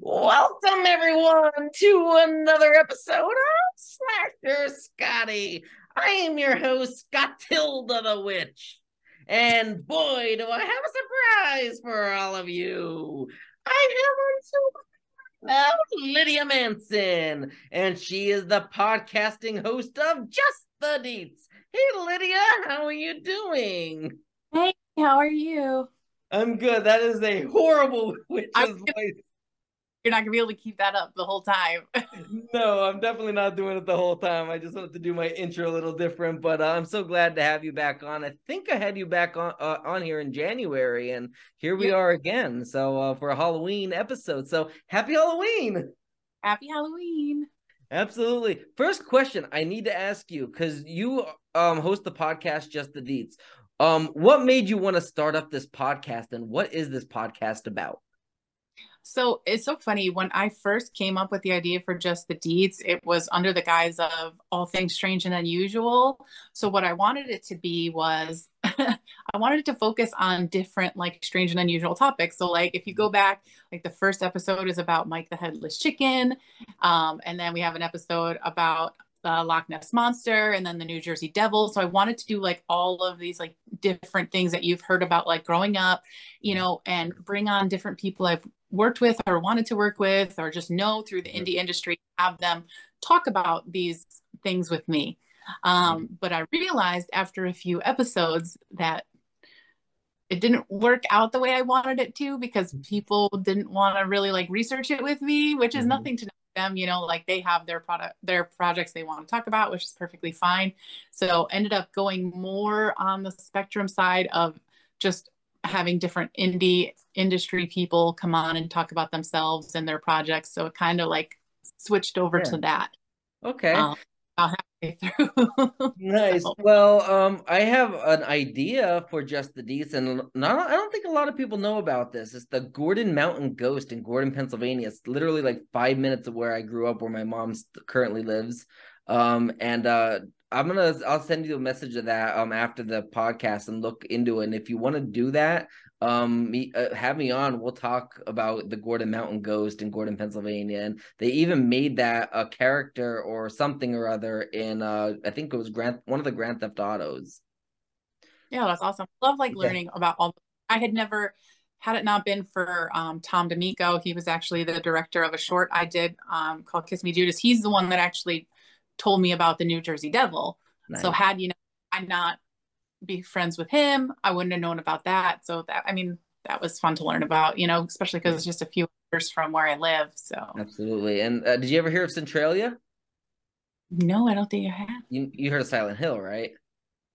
Welcome everyone to another episode of Slasher Scotty. I am your host, Scottilda the Witch. And boy, do I have a surprise for all of you. I have on so Lydia Manson, and she is the podcasting host of Just the Deets. Hey Lydia, how are you doing? Hey, how are you? I'm good. That is a horrible witch's I'm- voice. You're not gonna be able to keep that up the whole time. No, I'm definitely not doing it the whole time. I just wanted to do my intro a little different, but uh, I'm so glad to have you back on. I think I had you back on uh, on here in January, and here we Yep. are again. So uh, for a Halloween episode. So happy Halloween! Happy Halloween. Absolutely. First question I need to ask you because you um host the podcast Just the Deets. Um, what made you want to start up this podcast, and what is this podcast about? So it's so funny. When I first came up with the idea for just the Deets, it was under the guise of all things strange and unusual. So what I wanted it to be was I wanted it to focus on different like strange and unusual topics. So like if you go back, like the first episode is about Mike the Headless Chicken. Um, and then we have an episode about the Loch Ness Monster and then the New Jersey Devil. So I wanted to do like all of these like different things that you've heard about like growing up, you know, and bring on different people I've worked with or wanted to work with or just know through the indie industry, have them talk about these things with me. Um, but I realized after a few episodes that it didn't work out the way I wanted it to because people didn't want to really like research it with me, which is Mhm. nothing to them, you know, like they have their product, their projects they want to talk about, which is perfectly fine. So ended up going more on the spectrum side of just having different indie industry people come on and talk about themselves and their projects. So it kind of like switched over Yeah. to that. Okay. Um, about halfway through. Nice. Well, um, I have an idea for just the Deets, and not I don't think a lot of people know about this. It's the Gordon Mountain Ghost in Gordon, Pennsylvania. It's literally like five minutes of where I grew up, where my mom currently lives. Um, and uh, I'm gonna I'll send you a message of that um after the podcast and look into it. And if you want to do that, um, me uh, have me on. We'll talk about the Gordon Mountain Ghost in Gordon, Pennsylvania, and they even made that a character or something or other in uh I think it was Grand one of the Grand Theft Autos. Yeah, that's awesome. Love like Yeah. learning about all. I had never had it not been for um, Tom D'Amico. He was actually the director of a short I did um, called "Kiss Me Judas." He's the one that actually told me about the New Jersey Devil. So had you know, I not be friends with him, I wouldn't have known about that. So that I mean, that was fun to learn about. You know, especially because it's just a few hours from where I live. So Absolutely. And uh, did you ever hear of Centralia? no, I don't think I have. You you heard of Silent Hill, right?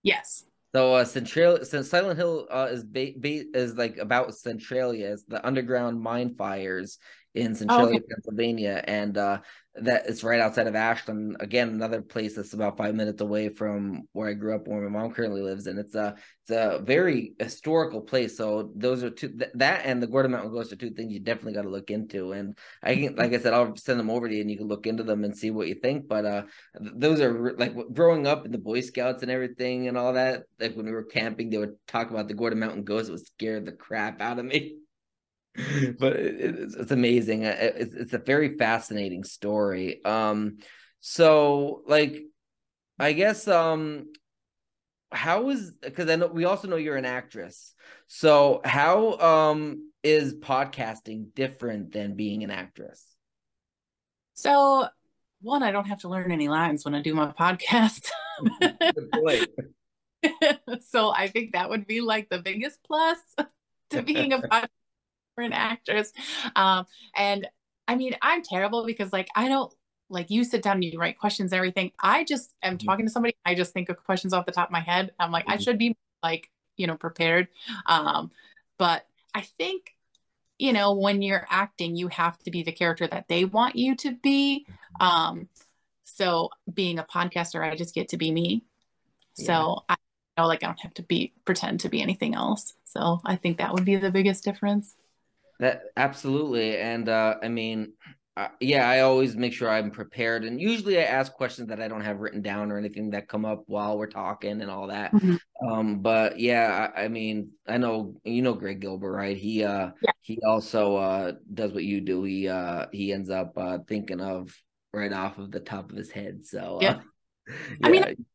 Yes. So uh Centralia since Silent Hill uh is ba- ba- is like about Centralia, it's the underground mine fires in Centralia, Pennsylvania, and uh that it's right outside of Ashland. Again, another place that's about five minutes away from where I grew up, where my mom currently lives, and it's a it's a very historical place. So those are two th- that and the Gordon Mountain Ghost are two things you definitely got to look into. And I can, like I said, I'll send them over to you, and you can look into them and see what you think. But uh, th- those are re- like growing up in the Boy Scouts and everything and all that. Like when we were camping, they would talk about the Gordon Mountain Ghost. It would scare the crap out of me. but it, it's, it's amazing. It's, it's a very fascinating story. Um, so like, I guess um, how is because I know we also know you're an actress. So how um is podcasting different than being an actress? So one, I don't have to learn any lines when I do my podcast. So I think that would be like the biggest plus to being a an actress. Um, and I mean, I'm terrible because like I don't like you sit down and you write questions and everything. I just am Mhm. talking to somebody. I just think of questions off the top of my head. I'm like, I Mhm. should be like, you know, prepared. Um, but I think, you know, when you're acting, you have to be the character that they want you to be. Um, so being a podcaster, I just get to be me. So I know like I don't have to be pretend to be anything else. So I think that would be the biggest difference. That absolutely, and uh, I mean, uh, yeah, I always make sure I'm prepared, and usually I ask questions that I don't have written down or anything that come up while we're talking and all that. Mm-hmm. Um, but yeah, I, I, mean, I know you know Greg Gilbert, right? He uh, yeah. he also uh does what you do. He uh, he ends up uh thinking of right off of the top of his head. So yeah, uh, yeah. I mean,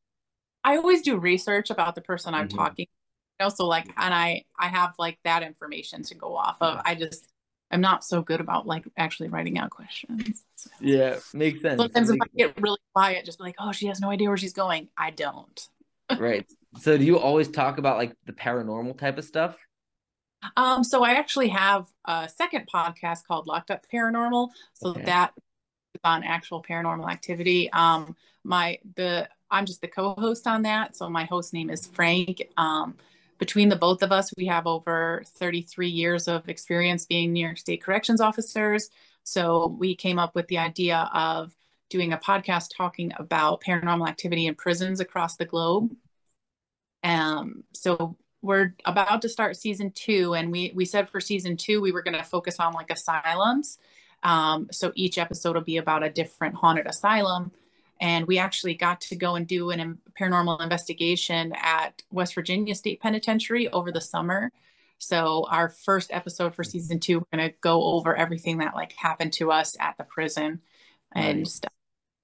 I always do research about the person I'm mm-hmm. talking. Know, so like, and I I have like that information to go off of. I just I'm not so good about like actually writing out questions. So. Yeah, makes sense. Sometimes makes if I get really quiet, just be like, oh, she has no idea where she's going. I don't. right. So do you always talk about like the paranormal type of stuff? Um, so I actually have a second podcast called Locked Up Paranormal. So okay. that is on actual paranormal activity. Um, my the I'm just the co-host on that. So my host name is Frank. Um, between the both of us, we have over 33 years of experience being New York State corrections officers. So we came up with the idea of doing a podcast talking about paranormal activity in prisons across the globe. Um, so we're about to start season two, and we we said for season two we were going to focus on like asylums. Um, so each episode will be about a different haunted asylum and we actually got to go and do an paranormal investigation at West Virginia State Penitentiary over the summer. So our first episode for season two, we're gonna go over everything that like happened to us at the prison and nice. stuff.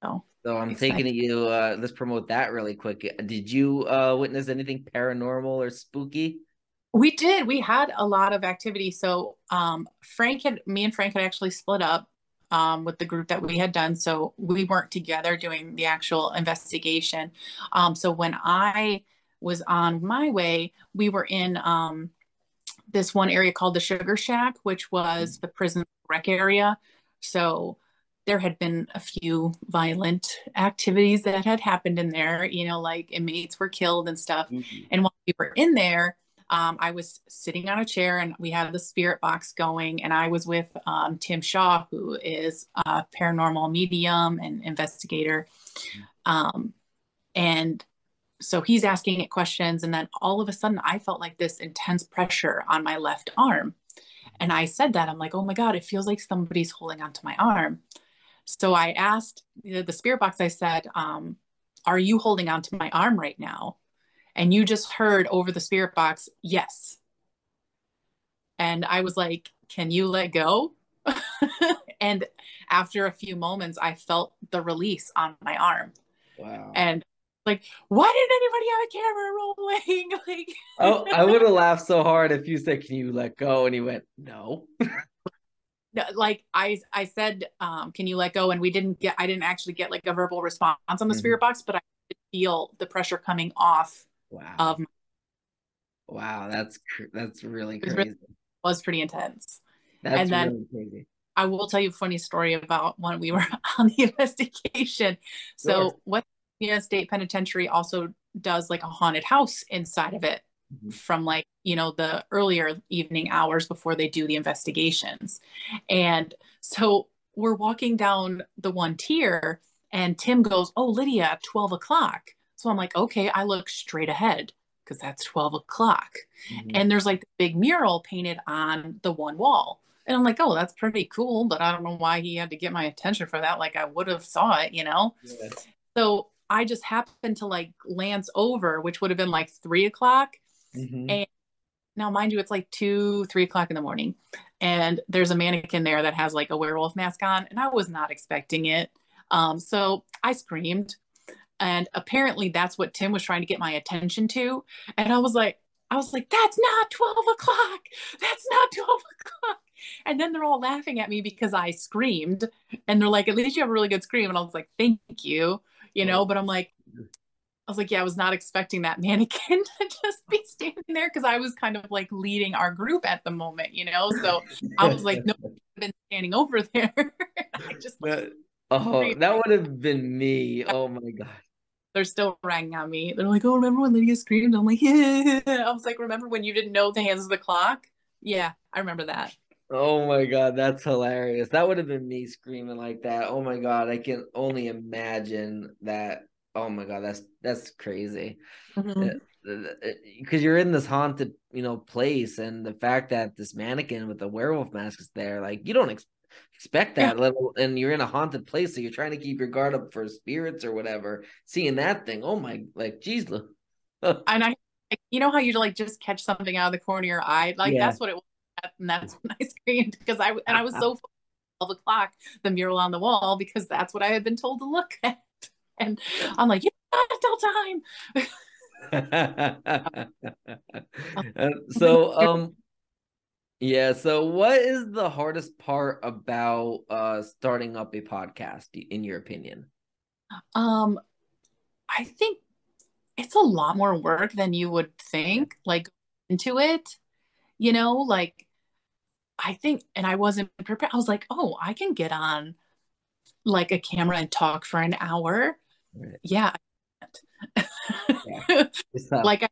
So, so I'm excited. taking you. Uh, let's promote that really quick. Did you uh, witness anything paranormal or spooky? We did. We had a lot of activity. So um, Frank had me and Frank had actually split up um, with the group that we had done. So we weren't together doing the actual investigation. Um, so when I was on my way, we were in um, this one area called the Sugar Shack, which was the prison rec area. So there had been a few violent activities that had happened in there, you know, like inmates were killed and stuff. Mm-hmm. And while we were in there, um, I was sitting on a chair and we had the spirit box going, and I was with um, Tim Shaw, who is a paranormal medium and investigator. Um, and so he's asking it questions, and then all of a sudden, I felt like this intense pressure on my left arm. And I said that I'm like, oh my God, it feels like somebody's holding onto my arm. So I asked the, the spirit box, I said, um, Are you holding onto my arm right now? And you just heard over the spirit box, yes. And I was like, can you let go? and after a few moments, I felt the release on my arm. Wow. And like, why didn't anybody have a camera rolling? like, oh, I would have laughed so hard if you said, "Can you let go?" And he went, "No." no, like I, I said, um, "Can you let go?" And we didn't get. I didn't actually get like a verbal response on the mm-hmm. spirit box, but I feel the pressure coming off Wow. Um, wow, that's that's really crazy. Really, was pretty intense. That's and then, really crazy. I will tell you a funny story about when we were on the investigation. So, sure. what the state penitentiary also does like a haunted house inside of it mm-hmm. from like, you know, the earlier evening hours before they do the investigations. And so we're walking down the one tier, and Tim goes, Oh, Lydia, 12 o'clock. So I'm like, okay, I look straight ahead because that's 12 o'clock. Mm-hmm. And there's like the big mural painted on the one wall. And I'm like, oh, that's pretty cool, but I don't know why he had to get my attention for that. Like I would have saw it, you know? Yes. So I just happened to like glance over, which would have been like three o'clock. Mm-hmm. And now, mind you, it's like two, three o'clock in the morning. And there's a mannequin there that has like a werewolf mask on. And I was not expecting it. Um, so I screamed and apparently that's what Tim was trying to get my attention to. And I was like, I was like, that's not 12 o'clock. That's not 12 o'clock. And then they're all laughing at me because I screamed. And they're like, at least you have a really good scream. And I was like, thank you, you know, but I'm like, I was like, yeah, I was not expecting that mannequin to just be standing there because I was kind of like leading our group at the moment, you know. So I was like, no, I've been standing over there. I just like, oh, that would have been me. Oh my god they're still ragging on me. They're like, "Oh, remember when Lydia screamed?" I'm like, "Yeah." I was like, "Remember when you didn't know the hands of the clock?" Yeah, I remember that. Oh my god, that's hilarious. That would have been me screaming like that. Oh my god, I can only imagine that. Oh my god, that's that's crazy. Mm-hmm because you're in this haunted you know place and the fact that this mannequin with the werewolf mask is there like you don't ex- expect that yeah. little and you're in a haunted place so you're trying to keep your guard up for spirits or whatever seeing that thing oh my like geez look and i you know how you like just catch something out of the corner of your eye like yeah. that's what it was and that's when i screamed because i and i was so 12 o'clock the mural on the wall because that's what i had been told to look at and i'm like yeah time so um yeah. So, what is the hardest part about uh starting up a podcast, in your opinion? Um, I think it's a lot more work than you would think. Like into it, you know, like I think, and I wasn't prepared. I was like, oh, I can get on like a camera and talk for an hour. Right. Yeah. yeah. like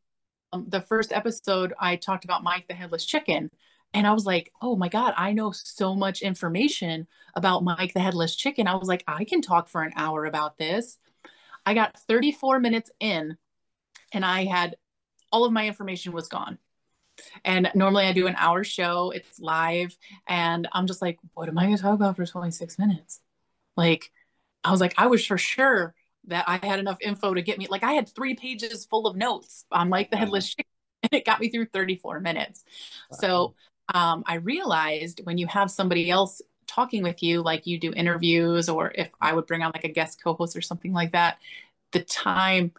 um, the first episode, I talked about Mike the Headless Chicken and I was like, oh my God, I know so much information about Mike the Headless Chicken. I was like, I can talk for an hour about this. I got 34 minutes in and I had all of my information was gone. And normally I do an hour show, it's live. And I'm just like, what am I going to talk about for 26 minutes? Like, I was like, I was for sure that I had enough info to get me. Like, I had three pages full of notes on Mike the Headless Chicken and it got me through 34 minutes. So um, I realized when you have somebody else talking with you, like you do interviews, or if I would bring on like a guest co host or something like that, the time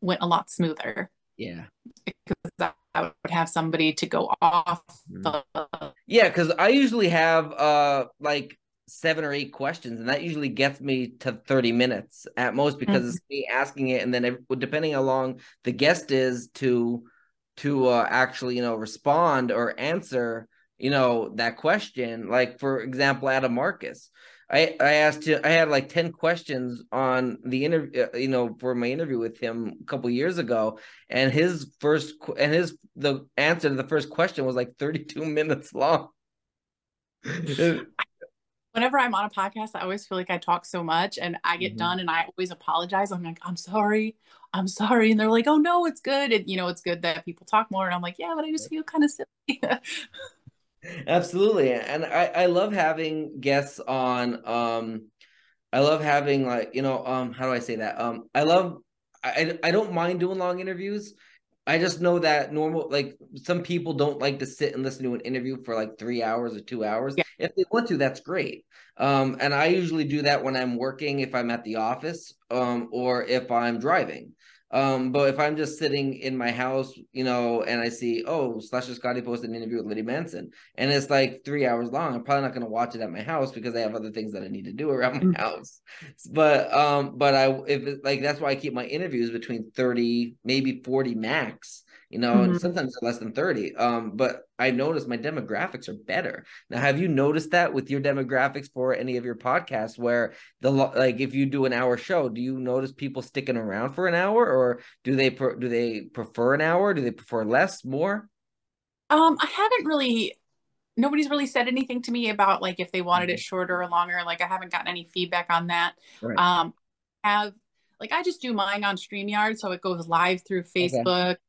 went a lot smoother. Yeah. Because I would have somebody to go off. The... Yeah, because I usually have uh like seven or eight questions, and that usually gets me to 30 minutes at most because mm-hmm. it's me asking it, and then it, depending how long the guest is to to uh, actually you know respond or answer you know that question like for example adam marcus i i asked him i had like 10 questions on the interview uh, you know for my interview with him a couple years ago and his first and his the answer to the first question was like 32 minutes long whenever I'm on a podcast, I always feel like I talk so much and I get mm-hmm. done and I always apologize. I'm like, I'm sorry. I'm sorry. And they're like, oh no, it's good. And you know, it's good that people talk more. And I'm like, yeah, but I just feel kind of silly. Absolutely. And I, I love having guests on. Um, I love having like, you know, um, how do I say that? Um, I love I, I don't mind doing long interviews I just know that normal, like some people don't like to sit and listen to an interview for like three hours or two hours. Yeah. If they want to, that's great. Um, and I usually do that when I'm working, if I'm at the office, um, or if I'm driving. Um, but if I'm just sitting in my house, you know, and I see, oh, Slasher Scotty posted an interview with Liddy Manson, and it's like three hours long, I'm probably not going to watch it at my house because I have other things that I need to do around my mm. house. But um, but I if it, like that's why I keep my interviews between 30, maybe 40 max you know, mm-hmm. and sometimes less than 30. Um, but I noticed my demographics are better. Now, have you noticed that with your demographics for any of your podcasts where the like if you do an hour show, do you notice people sticking around for an hour or do they do they prefer an hour? Do they prefer less, more? Um, I haven't really nobody's really said anything to me about like if they wanted it mm-hmm. shorter or longer. Like I haven't gotten any feedback on that. Right. Um, have like I just do mine on StreamYard, so it goes live through Facebook. Okay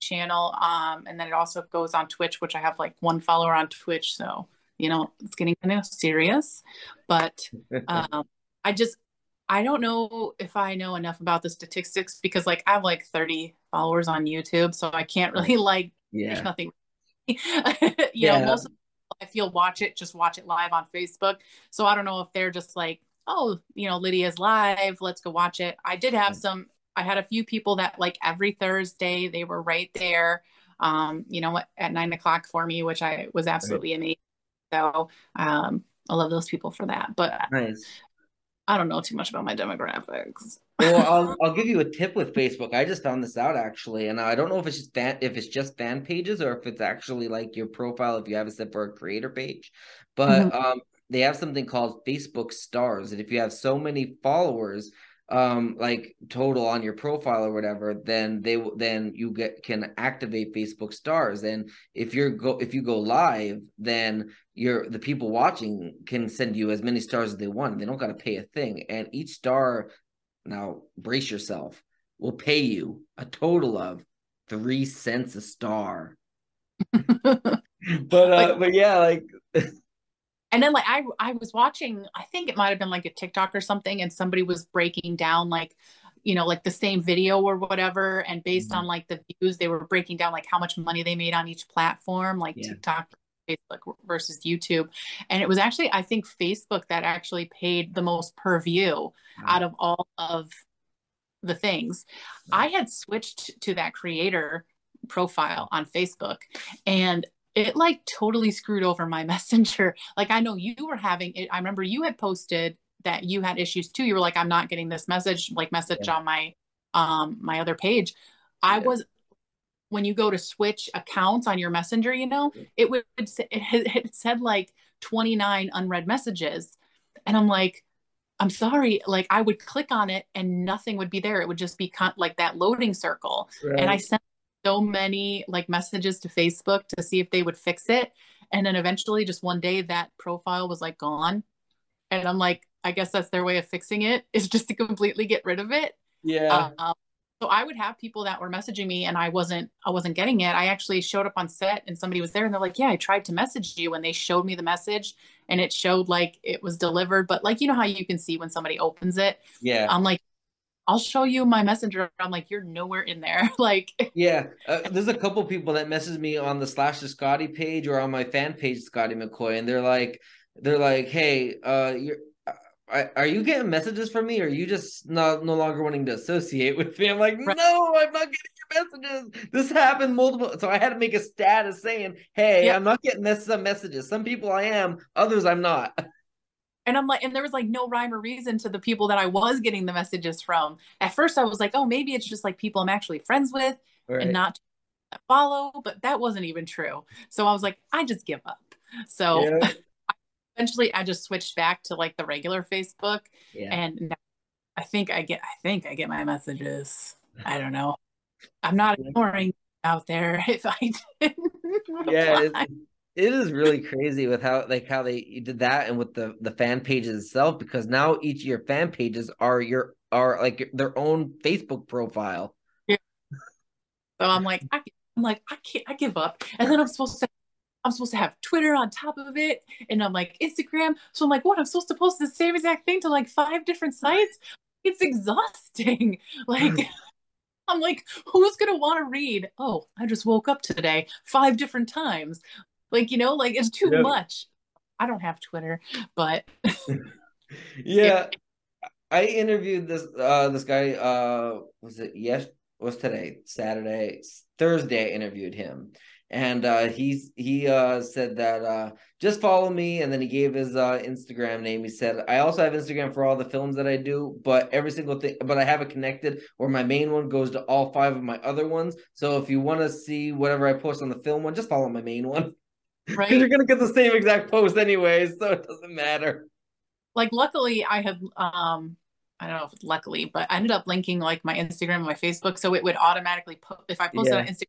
channel. Um, and then it also goes on Twitch, which I have like one follower on Twitch. So, you know, it's getting kind of serious. But um, I just, I don't know if I know enough about the statistics because like I have like 30 followers on YouTube. So I can't really like, yeah. there's nothing, you yeah. know, most if you'll watch it, just watch it live on Facebook. So I don't know if they're just like, oh, you know, Lydia's live, let's go watch it. I did have some I had a few people that like every Thursday they were right there, um, you know, at nine o'clock for me, which I was absolutely right. amazing. So um, I love those people for that. But nice. I don't know too much about my demographics. well, I'll I'll give you a tip with Facebook. I just found this out actually, and I don't know if it's just fan if it's just fan pages or if it's actually like your profile if you have it set for a creator page. But mm-hmm. um, they have something called Facebook stars, and if you have so many followers, um like total on your profile or whatever then they then you get can activate facebook stars. And if you're go if you go live then you're the people watching can send you as many stars as they want. They don't got to pay a thing. And each star now brace yourself will pay you a total of three cents a star. But uh but yeah like and then like I I was watching, I think it might have been like a TikTok or something, and somebody was breaking down like, you know, like the same video or whatever, and based mm-hmm. on like the views, they were breaking down like how much money they made on each platform, like yeah. TikTok, Facebook versus YouTube. And it was actually, I think Facebook that actually paid the most per view wow. out of all of the things. I had switched to that creator profile on Facebook and it like totally screwed over my messenger. Like I know you were having it. I remember you had posted that you had issues too. You were like, I'm not getting this message, like message yeah. on my um my other page. I was when you go to switch accounts on your messenger, you know, it would it, it said like 29 unread messages. And I'm like, I'm sorry, like I would click on it and nothing would be there. It would just be con- like that loading circle. Right. And I sent so many like messages to Facebook to see if they would fix it. And then eventually, just one day, that profile was like gone. And I'm like, I guess that's their way of fixing it is just to completely get rid of it. Yeah. Um, so I would have people that were messaging me and I wasn't I wasn't getting it. I actually showed up on set and somebody was there and they're like, "Yeah, I tried to message you." And they showed me the message and it showed like it was delivered, but like you know how you can see when somebody opens it. Yeah. I'm like, I'll show you my messenger. I'm like, you're nowhere in there. like, yeah, uh, there's a couple people that message me on the Slasher Scotty page or on my fan page, Scotty McCoy, and they're like, they're like, hey, uh, you're. Uh, are you getting messages from me or are you just not no longer wanting to associate with me? I'm like, right. no, I'm not getting your messages. This happened multiple. So I had to make a status saying, hey, yeah. I'm not getting this some messages. Some people I am, others I'm not. And I'm like, and there was like no rhyme or reason to the people that I was getting the messages from. At first, I was like, oh, maybe it's just like people I'm actually friends with right. and not follow, but that wasn't even true. So I was like, I just give up. So yeah. eventually I just switched back to like the regular Facebook. Yeah. And I think I get, I think I get my messages. I don't know. I'm not ignoring out there if I didn't. Yeah, it is really crazy with how like how they did that and with the the fan pages itself because now each of your fan pages are your are like their own Facebook profile. Yeah. So I'm like I, I'm like I can't I give up and then I'm supposed to I'm supposed to have Twitter on top of it and I'm like Instagram so I'm like what I'm supposed to post the same exact thing to like five different sites it's exhausting like I'm like, who's gonna want to read? Oh, I just woke up today five different times. Like, you know, like it's too yeah. much. I don't have Twitter, but yeah. I interviewed this uh this guy uh was it yes was today Saturday Thursday I interviewed him and uh he's he uh said that uh just follow me and then he gave his uh Instagram name he said I also have Instagram for all the films that I do but every single thing but I have it connected where my main one goes to all five of my other ones so if you want to see whatever I post on the film one just follow my main one right? You're gonna get the same exact post anyway, so it doesn't matter. Like luckily i had um i don't know if luckily but i ended up linking like my instagram and my facebook so it would automatically put if i posted yeah. on instagram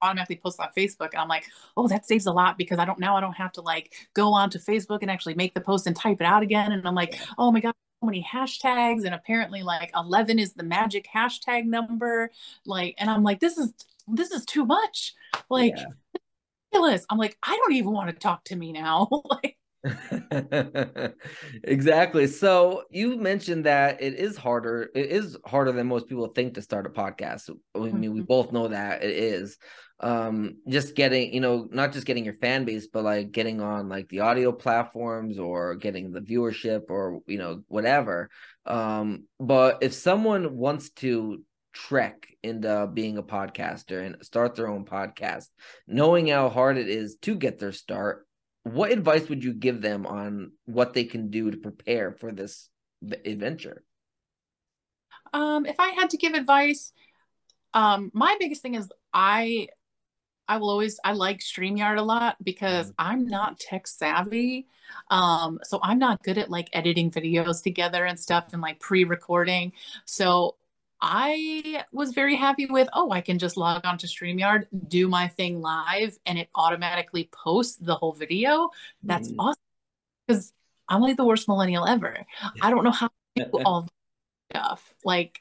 automatically post on facebook and i'm like oh that saves a lot because i don't now i don't have to like go onto facebook and actually make the post and type it out again and i'm like oh my god so many hashtags and apparently like 11 is the magic hashtag number like and i'm like this is this is too much. Like yeah ridiculous. I'm like, I don't even want to talk to me now. like exactly. So you mentioned that it is harder. It is harder than most people think to start a podcast. I mean, mm-hmm. we both know that it is. Um, just getting, you know, not just getting your fan base, but like getting on like the audio platforms or getting the viewership or you know whatever. Um, but if someone wants to trek into being a podcaster and start their own podcast, knowing how hard it is to get their start, what advice would you give them on what they can do to prepare for this adventure? Um, if I had to give advice, um, my biggest thing is I I will always I like StreamYard a lot because mm-hmm. I'm not tech savvy. Um, so I'm not good at like editing videos together and stuff and like pre-recording. So I was very happy with, oh, I can just log on to StreamYard, do my thing live, and it automatically posts the whole video. That's mm. awesome. Because I'm like the worst millennial ever. I don't know how to do all stuff. Like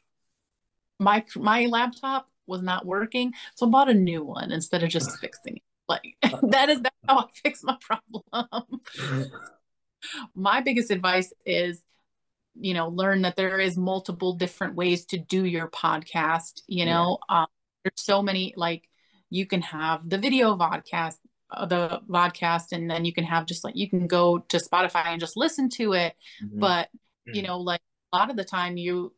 my my laptop was not working, so I bought a new one instead of just fixing it. Like that is that's how I fix my problem. my biggest advice is you know learn that there is multiple different ways to do your podcast you know yeah. um, there's so many like you can have the video vodcast uh, the podcast and then you can have just like you can go to spotify and just listen to it mm-hmm. but you mm-hmm. know like a lot of the time you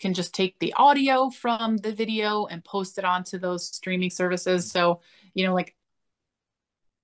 can just take the audio from the video and post it onto those streaming services so you know like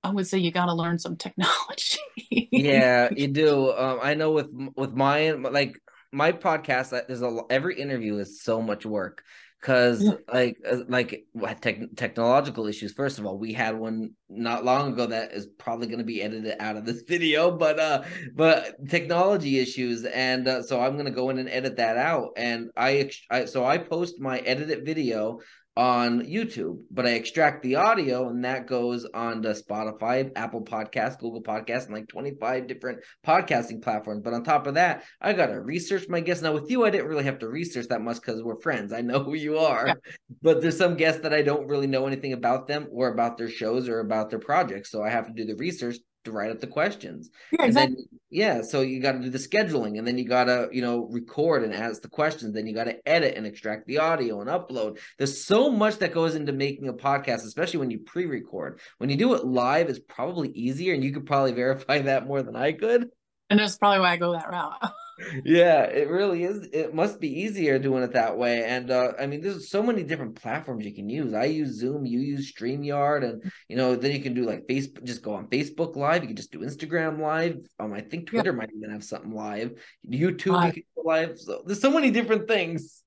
I would say you got to learn some technology. yeah, you do. Um, I know with with mine, like my podcast, there's a every interview is so much work because yeah. like uh, like tech, technological issues first of all we had one not long ago that is probably going to be edited out of this video but uh but technology issues and uh, so i'm going to go in and edit that out and I, I so i post my edited video on YouTube, but I extract the audio and that goes on to Spotify, Apple Podcasts, Google Podcasts, and like 25 different podcasting platforms. But on top of that, I got to research my guests. Now, with you, I didn't really have to research that much because we're friends. I know who you are. Yeah. But there's some guests that I don't really know anything about them or about their shows or about their projects. So I have to do the research to write up the questions. Yeah, exactly. Then, yeah, so you got to do the scheduling and then you got to, you know, record and ask the questions. Then you got to edit and extract the audio and upload. There's so much that goes into making a podcast, especially when you pre record. When you do it live, it's probably easier and you could probably verify that more than I could. And that's probably why I go that route. yeah, it really is. It must be easier doing it that way. And uh, I mean, there's so many different platforms you can use. I use Zoom, you use StreamYard, and you know, then you can do like Facebook, just go on Facebook Live. You can just do Instagram Live. Um, I think Twitter might even have something live. YouTube, you can go live. So there's so many different things.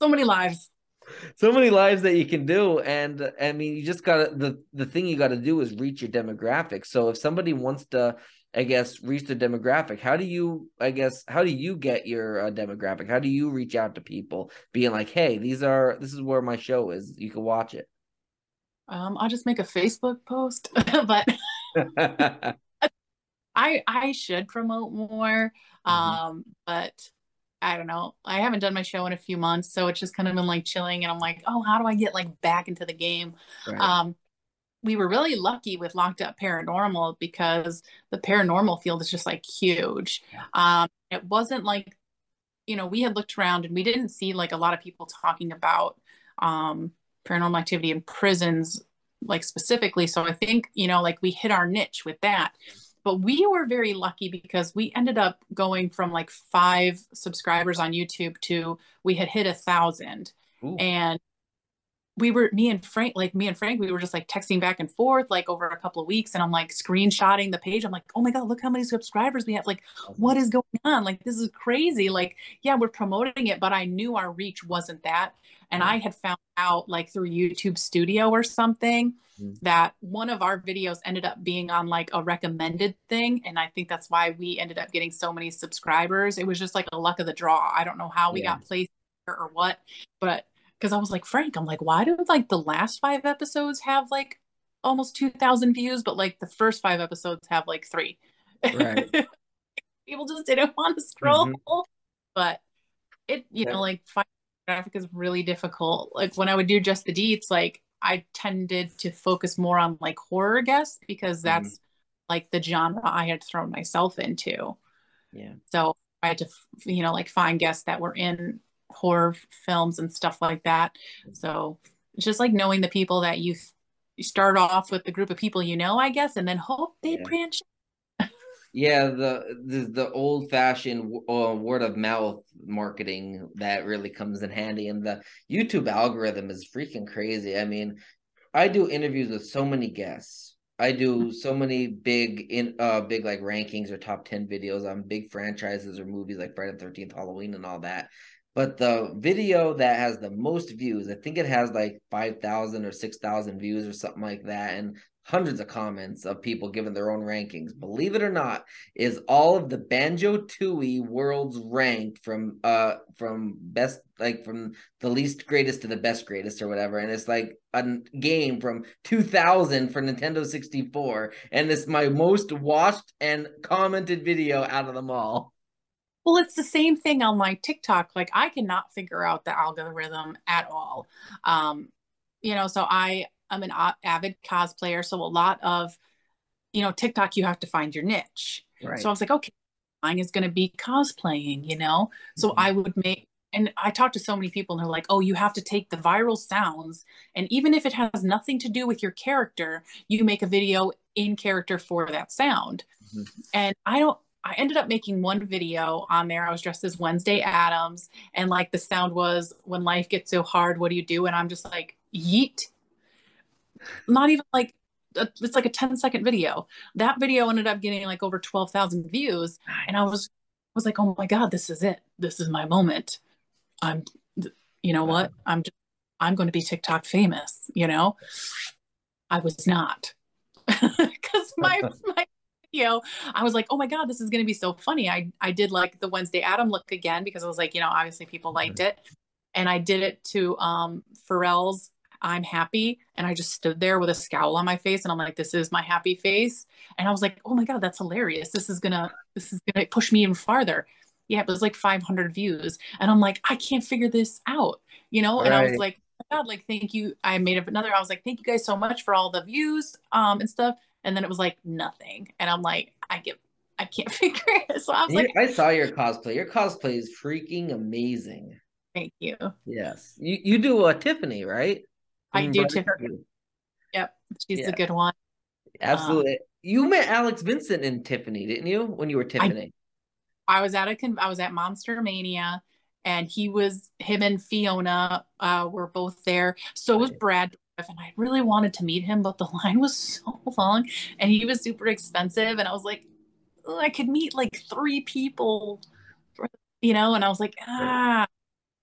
So many lives. So many lives that you can do, and I mean, you just gotta the the thing you got to do is reach your demographic. So if somebody wants to I guess reach the demographic. How do you I guess how do you get your uh, demographic? How do you reach out to people being like, "Hey, these are this is where my show is. You can watch it." Um I'll just make a Facebook post, but I I should promote more. Mm-hmm. Um but I don't know. I haven't done my show in a few months, so it's just kind of been like chilling and I'm like, "Oh, how do I get like back into the game?" Right. Um we were really lucky with locked up paranormal because the paranormal field is just like huge. Yeah. um it wasn't like you know we had looked around and we didn't see like a lot of people talking about um paranormal activity in prisons like specifically. So i think you know like we hit our niche with that. But we were very lucky because we ended up going from like five subscribers on youtube to we had hit a thousand. Ooh. and we were me and Frank, like me and Frank, we were just like texting back and forth like over a couple of weeks, and I'm like screenshotting the page. I'm like, oh my god, look how many subscribers we have! Like, what is going on? Like, this is crazy. Like, yeah, we're promoting it, but I knew our reach wasn't that, and I had found out like through YouTube Studio or something mm-hmm. that one of our videos ended up being on like a recommended thing, and I think that's why we ended up getting so many subscribers. It was just like a luck of the draw. I don't know how we yeah. got placed or what, but because I was like, Frank, I'm like, why do like the last five episodes have like almost 2,000 views, but like the first five episodes have like three? Right. People just didn't want to scroll. Mm-hmm. But it, you yeah. know, like finding graphic is really difficult. Like when I would do just the deets, like I tended to focus more on like horror guests because mm-hmm. that's mm-hmm. like the genre I had thrown myself into. Yeah. So I had to, you know, like find guests that were in horror films and stuff like that. So it's just like knowing the people that you, you start off with the group of people you know, I guess, and then hope they yeah. branch. yeah, the the, the old fashioned uh, word of mouth marketing that really comes in handy, and the YouTube algorithm is freaking crazy. I mean, I do interviews with so many guests. I do so many big in uh big like rankings or top 10 videos on big franchises or movies like Friday the 13th, Halloween and all that. But the video that has the most views, I think it has like 5,000 or 6,000 views or something like that. And hundreds of comments of people giving their own rankings. Believe it or not, is all of the Banjo Tooie worlds ranked from uh from best like from the least greatest to the best greatest or whatever. And it's like a game from 2000 for Nintendo 64, and it's my most watched and commented video out of them all. Well, it's the same thing on my TikTok. Like I cannot figure out the algorithm at all. Um, you know, so I am an avid cosplayer, so a lot of you know TikTok you have to find your niche. Right. So I was like, okay, mine is going to be cosplaying, you know? So mm-hmm. I would make, and I talked to so many people and they're like, oh, you have to take the viral sounds. And even if it has nothing to do with your character, you make a video in character for that sound. Mm-hmm. And I don't, I ended up making one video on there. I was dressed as Wednesday Addams, and like the sound was when life gets so hard, what do you do? And I'm just like, yeet. Not even like it's like a 10 second video. That video ended up getting like over 12,000 views. And I was was like, oh my God, this is it. This is my moment. I'm you know what? I'm just I'm going to be TikTok famous, you know? I was not. Cuz my my video, I was like, oh my God, this is going to be so funny. I, I did like the Wednesday Adam look again because I was like, you know, obviously people liked it. And I did it to um, Pharrell's I'm happy. And I just stood there with a scowl on my face. And I'm like, this is my happy face. And I was like, oh my God, that's hilarious. This is going to, this is going to push me even farther. Yeah, it was like 500 views. And I'm like, I can't figure this out, you know? And I was like, oh God, like, thank you. I made up another, I was like, thank you guys so much for all the views um, and stuff and then it was like nothing. And i'm like i get i can't figure it. So i was like i saw your cosplay. Your cosplay is freaking amazing. Thank you. Yes. You you do a tiffany right? I do tiffany yep she's yeah. a good one. Absolutely. Um, you met alex vincent in tiffany didn't you when you were tiffany? I, I was at a con- i was at monster mania and he was him and fiona uh, were both there. So was brad and I really wanted to meet him, but the line was so long and he was super expensive. And I was like, oh, I could meet like three people, you know, and I was like, ah.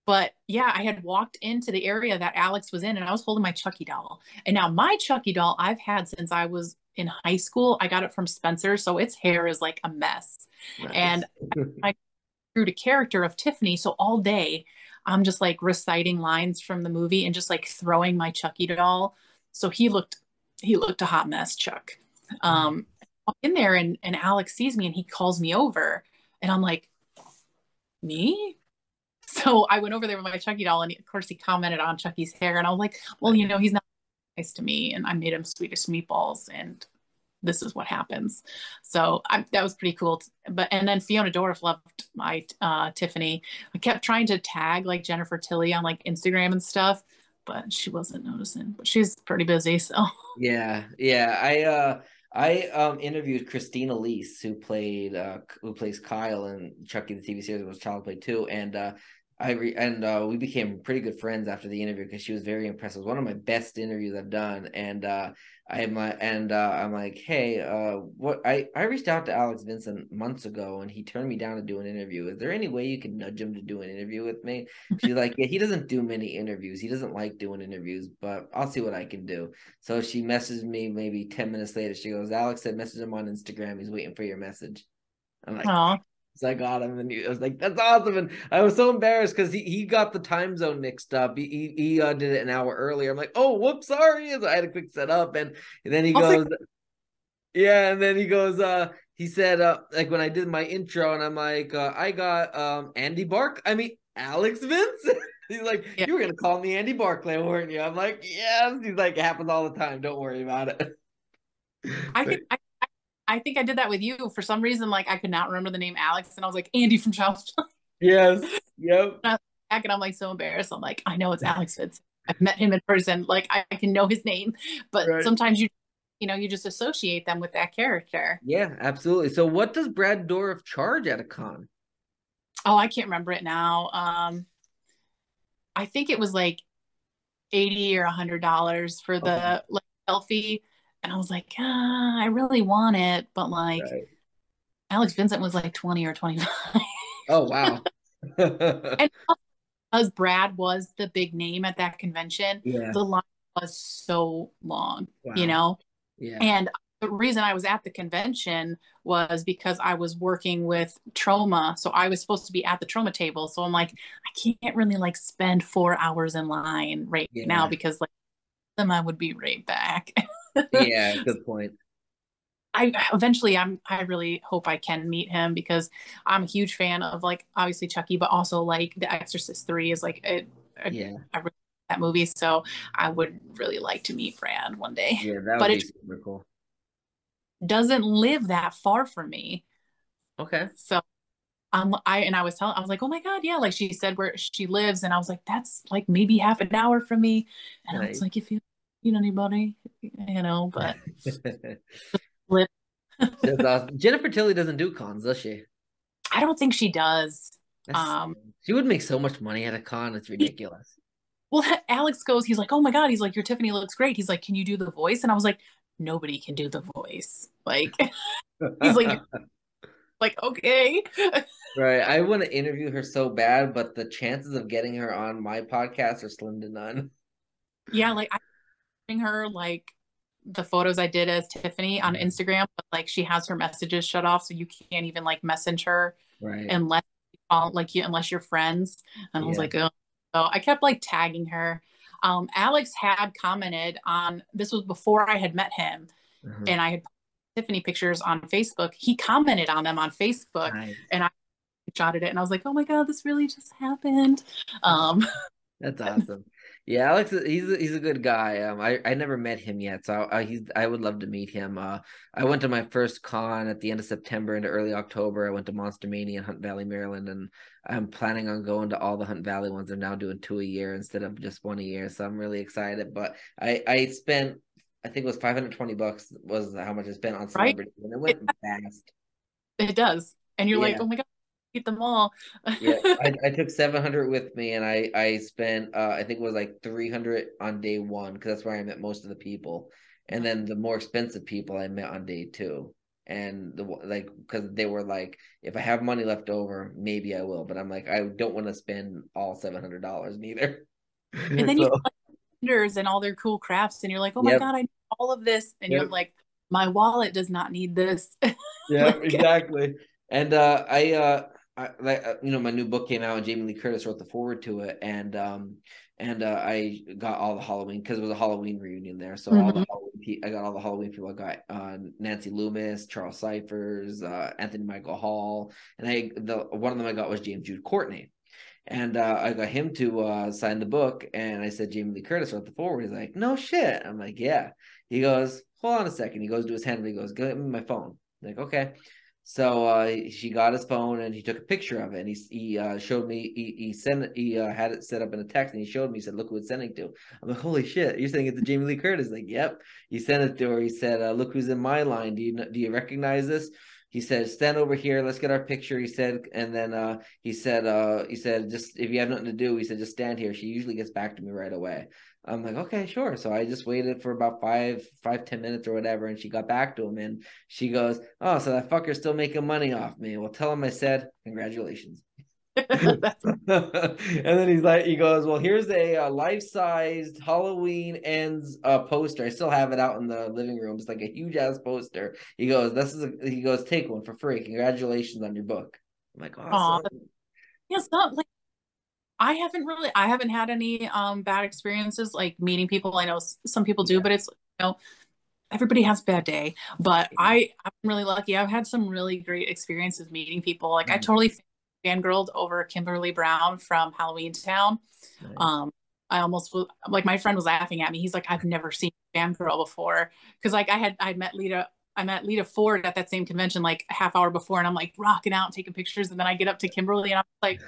But yeah, I had walked into the area that Alex was in and I was holding my Chucky doll. And now my Chucky doll I've had since I was in high school. I got it from Spencer. So its hair is like a mess. Nice. And I grew to character of Tiffany. So all day I'm just like reciting lines from the movie and just like throwing my Chucky doll. So he looked he looked a hot mess, Chuck. Um in there and, and Alex sees me and he calls me over and I'm like, me? So I went over there with my Chucky doll and of course he commented on Chucky's hair and I was like, well, you know, he's not nice to me and I made him Swedish meatballs and this is what happens. So I, that was pretty cool. But and then Fiona Dourif loved my uh, Tiffany. I kept trying to tag like Jennifer Tilly on like Instagram and stuff, but she wasn't noticing. But she's pretty busy. So yeah, yeah. I uh I um interviewed Christine Elise who played uh who plays Kyle in Chucky the TV series was Child Play too, and uh I re- and uh, we became pretty good friends after the interview because she was very impressed. It was one of my best interviews I've done, and uh, I am uh, and uh, I'm like, hey, uh, what I I reached out to Alex Vincent months ago, and he turned me down to do an interview. Is there any way you can nudge him to do an interview with me? She's like, yeah, he doesn't do many interviews. He doesn't like doing interviews, but I'll see what I can do. So she messaged me maybe ten minutes later. She goes, Alex said message him on Instagram. He's waiting for your message. I'm like, Aww. I got him, and he, I was like, "That's awesome!" And I was so embarrassed because he, he got the time zone mixed up. He he, he uh, did it an hour earlier. I'm like, "Oh, whoops, sorry." So I had a quick setup, and, and then he goes, like- "Yeah," and then he goes, "Uh." He said, uh, like when I did my intro, and I'm like, uh, I got um Andy Bark. I mean, Alex Vince. He's like, yeah. you were gonna call me Andy Barclay, weren't you? I'm like, yes. He's like, it happens all the time. Don't worry about it. I could, I I think I did that with you for some reason. Like I could not remember the name Alex, and I was like Andy from Child's Play. Yes. Yep. And, back and I'm like so embarrassed. I'm like, I know it's Alex Fitz. I've met him in person. Like I, I can know his name, but right. sometimes you, you know, you just associate them with that character. Yeah, absolutely. So what does Brad Dourif charge at a con? Oh, I can't remember it now. Um, I think it was like eighty or a hundred dollars for the okay. like, selfie and I was like, ah, I really want it, but like right. Alex Vincent was like 20 or 25. oh wow. and because Brad was the big name at that convention, yeah. the line was so long, wow. you know? Yeah. And the reason I was at the convention was because I was working with Troma. So I was supposed to be at the Troma table. So I'm like, I can't really like spend four hours in line right yeah. now because like them I would be right back. yeah, good point. I eventually I'm I really hope I can meet him because I'm a huge fan of like obviously Chucky, but also like The Exorcist Three is like a, a yeah I really that movie, so I would really like to meet Brad one day. Yeah, that would but be it super cool. Doesn't live that far from me, Okay. So um, I and I was telling, I was like, oh my god, yeah, like she said where she lives, and I was like, that's like maybe half an hour from me, and I was like, if you you know anybody, you know, but awesome. Jennifer Tilly doesn't do cons, does she? I don't think she does. That's, um, she would make so much money at a con; it's ridiculous. Well, Alex goes, he's like, oh my god, he's like, your Tiffany looks great. He's like, can you do the voice? And I was like, nobody can do the voice. Like, he's like, like okay right i want to interview her so bad but the chances of getting her on my podcast are slim to none yeah like i her like the photos i did as tiffany on instagram but like she has her messages shut off so you can't even like message her right unless like you unless you're friends and yeah. i was like oh so i kept like tagging her um alex had commented on this was before i had met him mm-hmm. and i had Tiffany pictures on Facebook. He commented on them on Facebook, nice. and I shotted it, and I was like, "Oh my god, this really just happened." Um, That's awesome. Yeah, Alex, he's a, he's a good guy. Um, I I never met him yet, so I, he's I would love to meet him. Uh, I went to my first con at the end of September into early October. I went to Monster Mania in Hunt Valley, Maryland, and I'm planning on going to all the Hunt Valley ones. They're now doing two a year instead of just one a year, so I'm really excited. But I I spent I think it was 520 bucks was how much I spent on celebrity, right? and it went it, fast. It does, and you're yeah. like, oh my god, eat them all. yeah, I, I, took 700 with me, and I I spent uh, I think it was like 300 on day one because that's where I met most of the people, and then the more expensive people I met on day two. And the like, because they were like, if I have money left over, maybe I will. But I'm like, I don't want to spend all seven hundred dollars neither. And then so. you vendors and all their cool crafts and you're like oh my yep. god i need all of this and yep. you're like my wallet does not need this yeah like, exactly and uh i uh I, like uh, you know my new book came out and jamie lee curtis wrote the forward to it and um and uh, I got all the Halloween because it was a Halloween reunion there. So mm-hmm. all the mm-hmm. Halloween, I got all the Halloween people. I got uh, Nancy Loomis, Charles Cyphers, uh, Anthony Michael Hall, and I the one of them I got was James Jude Courtney. And uh, I got him to uh, sign the book, and I said Jamie Lee Curtis wrote the forward. He's like, "No shit." I'm like, "Yeah." He goes, "Hold on a second. He goes to his hand. and He goes, "Give me my phone." I'm like, okay. So uh, she got his phone and he took a picture of it and he he uh, showed me he he sent he uh, had it set up in a text and he showed me he said look who it's sending to. I'm like holy shit you're sending it to Jamie Lee Curtis. Like yep he sent it to her. He said uh, look who's in my line. Do you do you recognize this he said stand over here. Let's get our picture. He said and then uh he said uh he said just if you have nothing to do he said just stand here. She usually gets back to me right away i'm like okay sure so i just waited for about five five ten minutes or whatever and she got back to him and she goes oh so that fucker's still making money off me well tell him i said congratulations and then he's like, he goes, well, here's a, a life-sized Halloween ends uh, poster. I still have it out in the living room. It's like a huge ass poster. He goes, this is, a, he goes, take one for free. Congratulations on your book. I'm like, awesome. Aww. Yeah, not like I haven't really, I haven't had any um bad experiences like meeting people. I know some people do, yeah. but it's you know everybody has a bad day but i i'm really lucky i've had some really great experiences meeting people like mm-hmm. i totally fangirled over Kimberly Brown from Halloween Town. Nice. Um, I almost like my friend was laughing at me. He's like, I've never seen fangirl before because like I had I met Lita. I met Lita Ford at that same convention like a half hour before, and I'm like rocking out, taking pictures, and then I get up to Kimberly, and I'm like,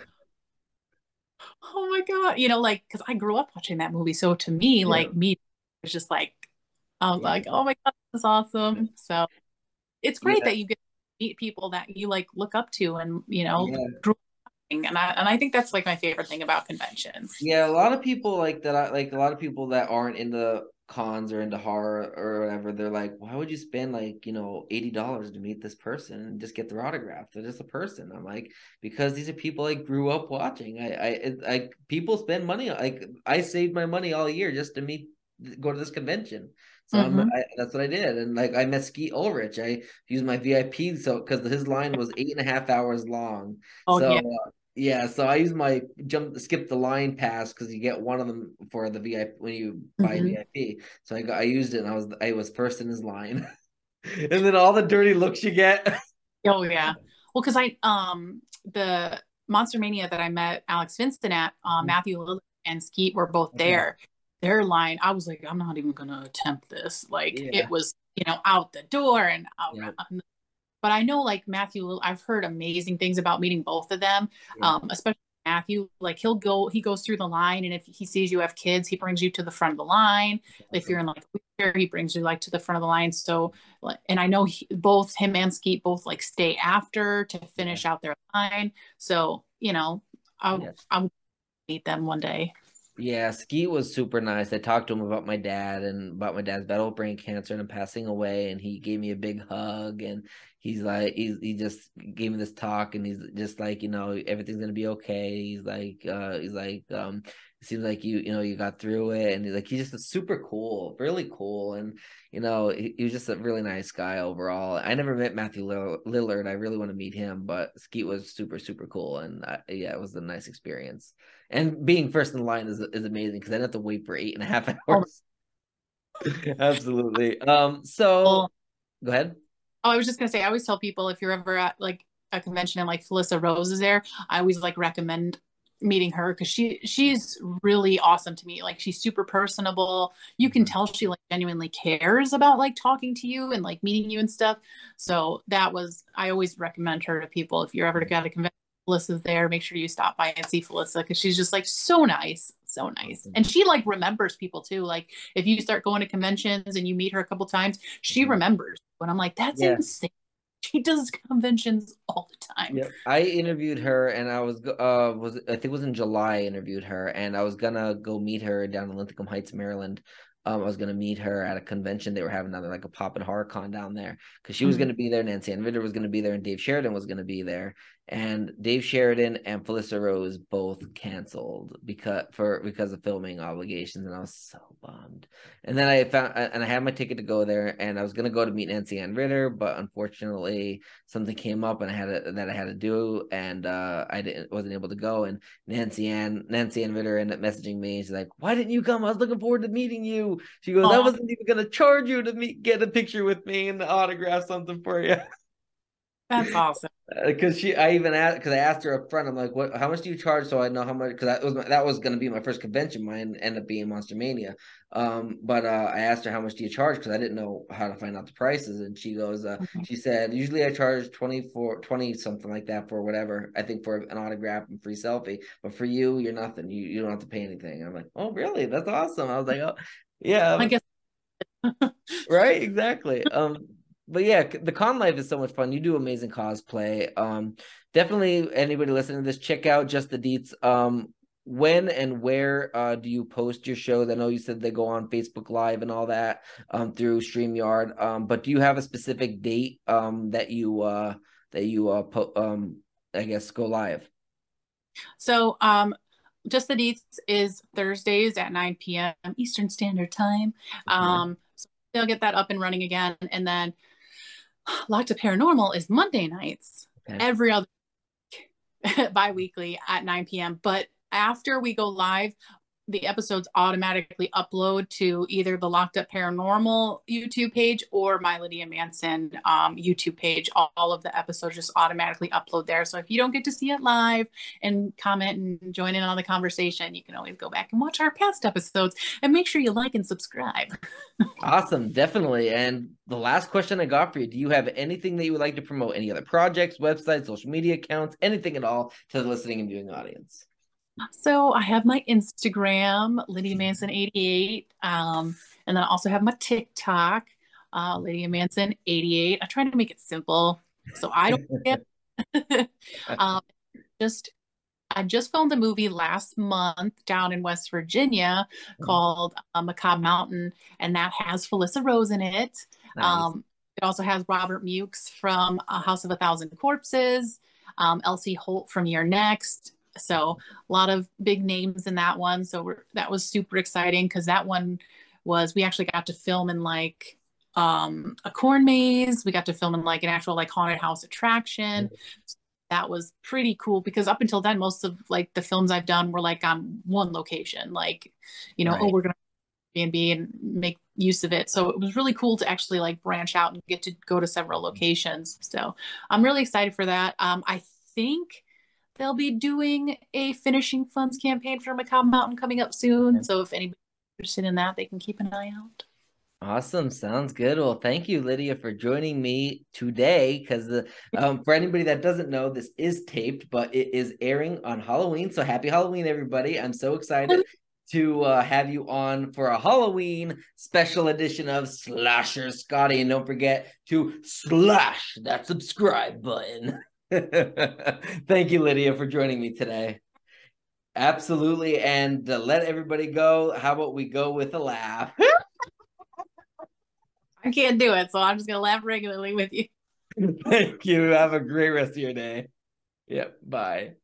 oh my god, you know, like because I grew up watching that movie, so to me, yeah. like me, it's just like I was yeah. like, oh my god, this is awesome. So it's great yeah. that you get meet people that you like look up to and you know and I and I think that's like my favorite thing about conventions. Yeah, a lot of people like that. I, like a lot of people that aren't into cons or into horror or whatever. They're like, why would you spend like you know eighty dollars to meet this person and just get their autograph? They're just a person. I'm like, because these are people I grew up watching. I I like people spend money. Like I saved my money all year just to meet go to this convention. So mm-hmm. I, that's what I did, and like I met Skeet Ulrich. I used my VIP so because his line was eight and a half hours long. Oh so, yeah. Uh, yeah, so I use my jump skip the line pass because you get one of them for the VIP when you buy mm-hmm. VIP. So I got I used it and I was I was first in his line, and then all the dirty looks you get. oh yeah, well because I um the Monster Mania that I met Alex Vincent at uh, mm-hmm. Matthew Lillard and Skeet were both there, their line, I was like, I'm not even gonna attempt this. Like yeah. it was, you know, out the door and out. Yeah. But I know like Matthew, I've heard amazing things about meeting both of them, yeah. um, especially Matthew. Like he'll go, he goes through the line, and if he sees you have kids, he brings you to the front of the line. If you're in like wheelchair, he brings you like to the front of the line. So, and I know he, both him and Skeet both like stay after to finish out their line. So you know, I'll yes. I'll meet them one day. Yeah, Skeet was super nice. I talked to him about my dad and about my dad's battle with brain cancer and passing away, and he gave me a big hug and he's like he's he just gave me this talk and he's just like, you know, everything's gonna be okay. He's like uh he's like um seems like you you know you got through it and he's like he's just super cool, really cool and you know, he, he was just a really nice guy overall. I never met Matthew Lillard. I really want to meet him, but Skeet was super super cool and I, yeah, it was a nice experience and being first in line is is amazing because I didn't have to wait for eight and a half hours. Absolutely. Um. So, go ahead. Oh, I was just gonna say, I always tell people if you're ever at like a convention and like Felissa Rose is there, I always like recommend meeting her because she she's really awesome to me like she's super personable you can mm-hmm. tell she like genuinely cares about like talking to you and like meeting you and stuff so that was i always recommend her to people if you're ever mm-hmm. to at a convention Felissa's there. Make sure you stop by and see Felissa because she's just like so nice, so nice. Mm-hmm. And she like remembers people too. Like if you start going to conventions and you meet her a couple times, she mm-hmm. remembers. When I'm like, that's yeah. insane. She does conventions all the time. Yeah, I interviewed her, and I was uh was I think it was in July. I interviewed her, and I was gonna go meet her down in Linthicum Heights, Maryland. Um, I was gonna meet her at a convention they were having another like a pop and horror con down there because she was mm-hmm. gonna be there. Nancy Ann Ritter was gonna be there, and Dave Sheridan was gonna be there and Dave Sheridan and Felissa Rose both canceled because for because of filming obligations, and I was so bummed. And then I found and I had my ticket to go there, and I was gonna go to meet Nancy Ann Ritter, but unfortunately something came up and I had to, that I had to do, and uh, I didn't wasn't able to go. And Nancy Ann Nancy Ann Ritter ended up messaging me. She's like, "Why didn't you come? I was looking forward to meeting you." She goes, Aww. "I wasn't even gonna charge you to meet get a picture with me and autograph something for you." That's awesome. Because uh, she, I even asked because I asked her up front. I'm like, "What? How much do you charge?" So I know how much. Because that was my, that was going to be my first convention. Mine ended up being Monster Mania. Um, but uh, I asked her how much do you charge because I didn't know how to find out the prices, and she goes, uh, okay. she said, usually I charge 24, 20 something like that for whatever. I think for an autograph and free selfie, but for you, you're nothing. You you don't have to pay anything. I'm like, oh really? That's awesome. I was like, oh yeah. I guess. right, exactly. Um, but yeah, the con life is so much fun. You do amazing cosplay. Um, definitely anybody listening to this, check out just the deets. Um, when and where uh, do you post your shows? I know you said they go on Facebook Live and all that um, through Streamyard. Um, but do you have a specific date um, that you uh, that you uh, po- um, I guess go live? So um, just the deets is Thursdays at 9 p.m. Eastern Standard Time. Um, so they'll get that up and running again, and then Locked to Paranormal is Monday nights, okay. every other bi-weekly at 9 p.m. But after we go live, the episodes automatically upload to either the Locked Up Paranormal YouTube page or my Lydia Manson um, YouTube page. All, all, of the episodes just automatically upload there. So if you don't get to see it live and comment and join in on the conversation, you can always go back and watch our past episodes and make sure you like and subscribe. awesome, definitely. And the last question I got for you: Do you have anything that you would like to promote? Any other projects, websites, social media accounts, anything at all to the listening and viewing audience? So I have my Instagram, Lydia Manson 88. Um, and then I also have my TikTok, uh, Lydia Manson 88. I try to make it simple so I don't forget. um, just I just filmed a movie last month down in West Virginia mm-hmm. called uh, Macabre Mountain, and that has Felissa Rose in it. Nice. Um, it also has Robert Mukes from A House of a Thousand Corpses, um, L.C. Holt from You're Next, so a lot of big names in that one. So that was super exciting because that one was we actually got to film in like um, a corn maze. We got to film in like an actual like haunted house attraction. So that was pretty cool because up until then, most of like the films I've done were like on one location. Like, you know, oh, right. oh, we're gonna B&B and make use of it. So it was really cool to actually like branch out and get to go to several locations. So I'm really excited for that. Um, I think they'll be doing a finishing funds campaign for Macabre Mountain coming up soon. So if anybody's interested in that, they can keep an eye out. Awesome. Sounds good. Well, thank you, Lydia, for joining me today. Because um, for anybody that doesn't know, this is taped, but it is airing on Halloween. So happy Halloween, everybody. I'm so excited to uh, have you on for a Halloween special edition of Slasher Scotty. And don't forget to slash that subscribe button. thank you, Lydia, for joining me today. Absolutely. And uh, let everybody go. How about we go with a laugh? I can't do it, so I'm just gonna laugh regularly with you. Thank you. Have a great rest of your day. Yep. Bye.